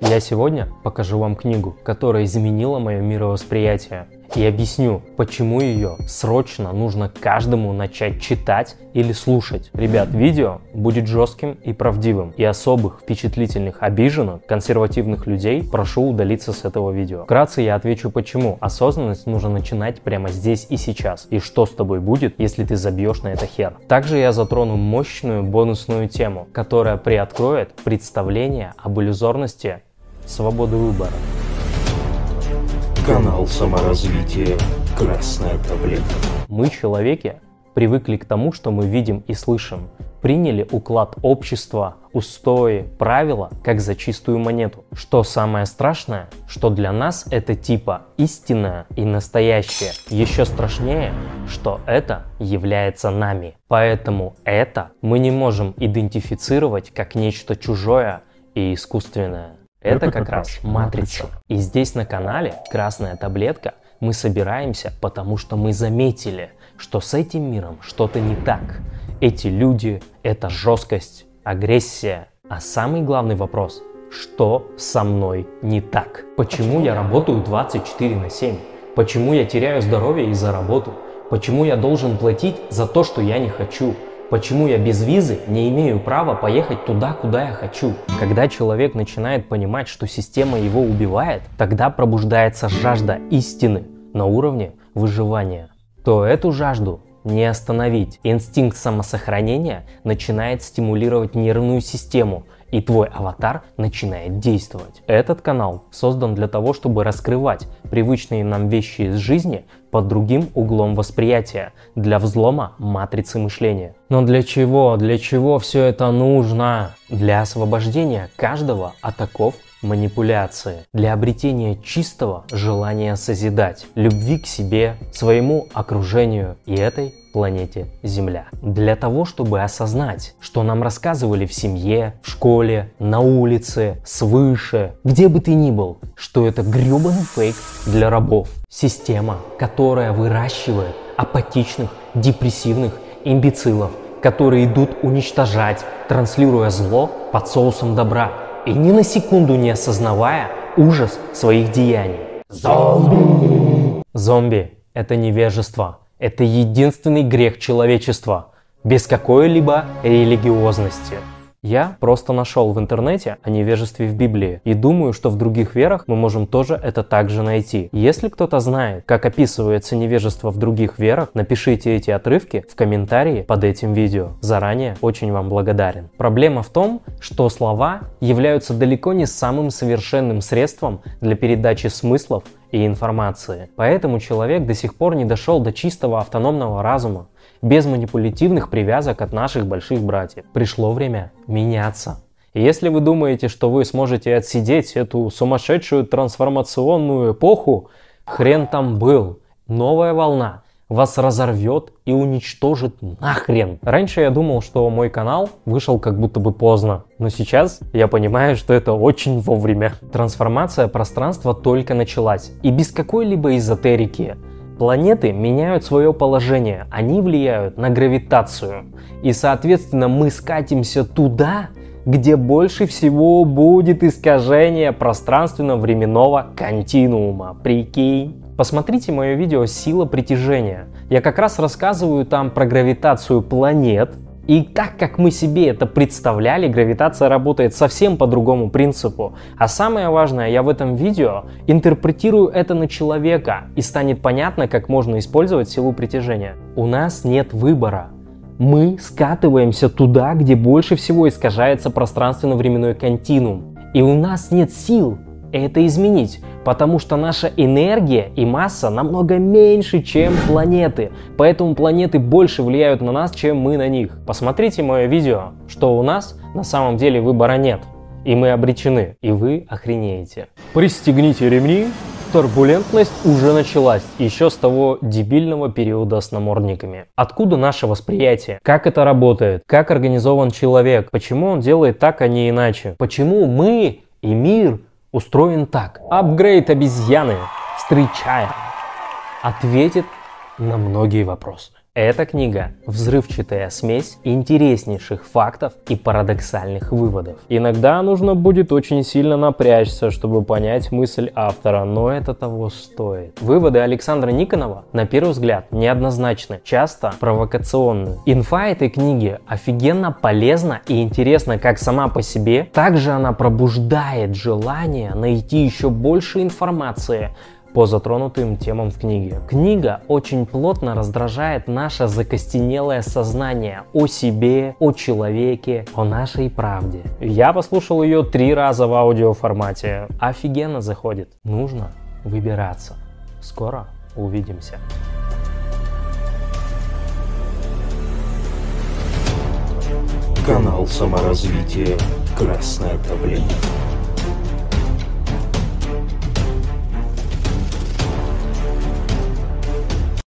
Я сегодня покажу вам книгу, которая изменила мое мировосприятие и объясню, почему ее срочно нужно каждому начать читать или слушать. Ребят, видео будет жестким и правдивым, и особых впечатлительных обиженных консервативных людей прошу удалиться с этого видео. Вкратце я отвечу почему. Осознанность нужно начинать прямо здесь и сейчас, и что с тобой будет, если ты забьешь на это хер. Также я затрону мощную бонусную тему, которая приоткроет представление об иллюзорности свободы выбора. Канал саморазвития «Красная таблетка». Мы, человеки, привыкли к тому, что мы видим и слышим. Приняли уклад общества, устои, правила, как за чистую монету. Что самое страшное, что для нас это типа истинное и настоящее. Еще страшнее, что это является нами. Поэтому это мы не можем идентифицировать как нечто чужое и искусственное. Это как раз матрица. И здесь на канале «Красная таблетка» мы собираемся, потому что мы заметили, что с этим миром что-то не так. Эти люди, это жесткость, агрессия. А самый главный вопрос – что со мной не так? Почему я работаю 24 на 7? Почему я теряю здоровье из-за работы? Почему я должен платить за то, что я не хочу? Почему я без визы не имею права поехать туда, куда я хочу? Когда человек начинает понимать, что система его убивает, тогда пробуждается жажда истины на уровне выживания. То эту жажду не остановить. Инстинкт самосохранения начинает стимулировать нервную систему, и твой аватар начинает действовать. Этот канал создан для того, чтобы раскрывать привычные нам вещи из жизни под другим углом восприятия, для взлома матрицы мышления. Но для чего? Для чего все это нужно? Для освобождения каждого от оков манипуляции, для обретения чистого желания созидать, любви к себе, своему окружению и этой планете Земля. Для того, чтобы осознать, что нам рассказывали в семье, в школе, на улице, свыше, где бы ты ни был, что это гребаный фейк для рабов. Система, которая выращивает апатичных, депрессивных имбецилов, которые идут уничтожать, транслируя зло под соусом добра и ни на секунду не осознавая ужас своих деяний. Зомби! Зомби – это невежество, это единственный грех человечества, без какой-либо религиозности. Я просто нашел в интернете о невежестве в Библии и думаю, что в других верах мы можем тоже это также найти. Если кто-то знает, как описывается невежество в других верах, напишите эти отрывки в комментарии под этим видео. Заранее очень вам благодарен. Проблема в том, что слова являются далеко не самым совершенным средством для передачи смыслов и информации. Поэтому человек до сих пор не дошел до чистого автономного разума, без манипулятивных привязок от наших больших братьев. Пришло время меняться. Если вы думаете, что вы сможете отсидеть эту сумасшедшую трансформационную эпоху, хрен там был. Новая волна вас разорвет и уничтожит нахрен. Раньше я думал, что мой канал вышел как будто бы поздно, но сейчас я понимаю, что это очень вовремя. Трансформация пространства только началась, и без какой-либо эзотерики. Планеты меняют свое положение, они влияют на гравитацию. И соответственно мы скатимся туда, где больше всего будет искажение пространственно-временного континуума. Прикинь? Посмотрите мое видео «Сила притяжения». Я как раз рассказываю там про гравитацию планет. И так как мы себе это представляли, гравитация работает совсем по другому принципу. А самое важное, я в этом видео интерпретирую это на человека, и станет понятно, как можно использовать силу притяжения. У нас нет выбора. Мы скатываемся туда, где больше всего искажается пространственно-временной континуум. И у нас нет сил это изменить, потому что наша энергия и масса намного меньше, чем планеты. Поэтому планеты больше влияют на нас, чем мы на них. Посмотрите мое видео, что у нас на самом деле выбора нет. И мы обречены, и вы охренеете. Пристегните ремни, турбулентность уже началась, еще с того дебильного периода с намордниками. Откуда наше восприятие? Как это работает? Как организован человек? Почему он делает так, а не иначе? Почему мы и мир устроен так. Апгрейд обезьяны, встречая, ответит на многие вопросы. Эта книга – взрывчатая смесь интереснейших фактов и парадоксальных выводов. Иногда нужно будет очень сильно напрячься, чтобы понять мысль автора, но это того стоит. Выводы Александра Никонова, на первый взгляд, неоднозначны, часто провокационны. Инфа этой книги офигенно полезна и интересна как сама по себе, также она пробуждает желание найти еще больше информации по затронутым темам в книге. Книга очень плотно раздражает наше закостенелое сознание о себе, о человеке, о нашей правде. Я послушал ее три раза в аудиоформате. Офигенно заходит. Нужно выбираться. Скоро увидимся. Канал саморазвития «Красная таблетка».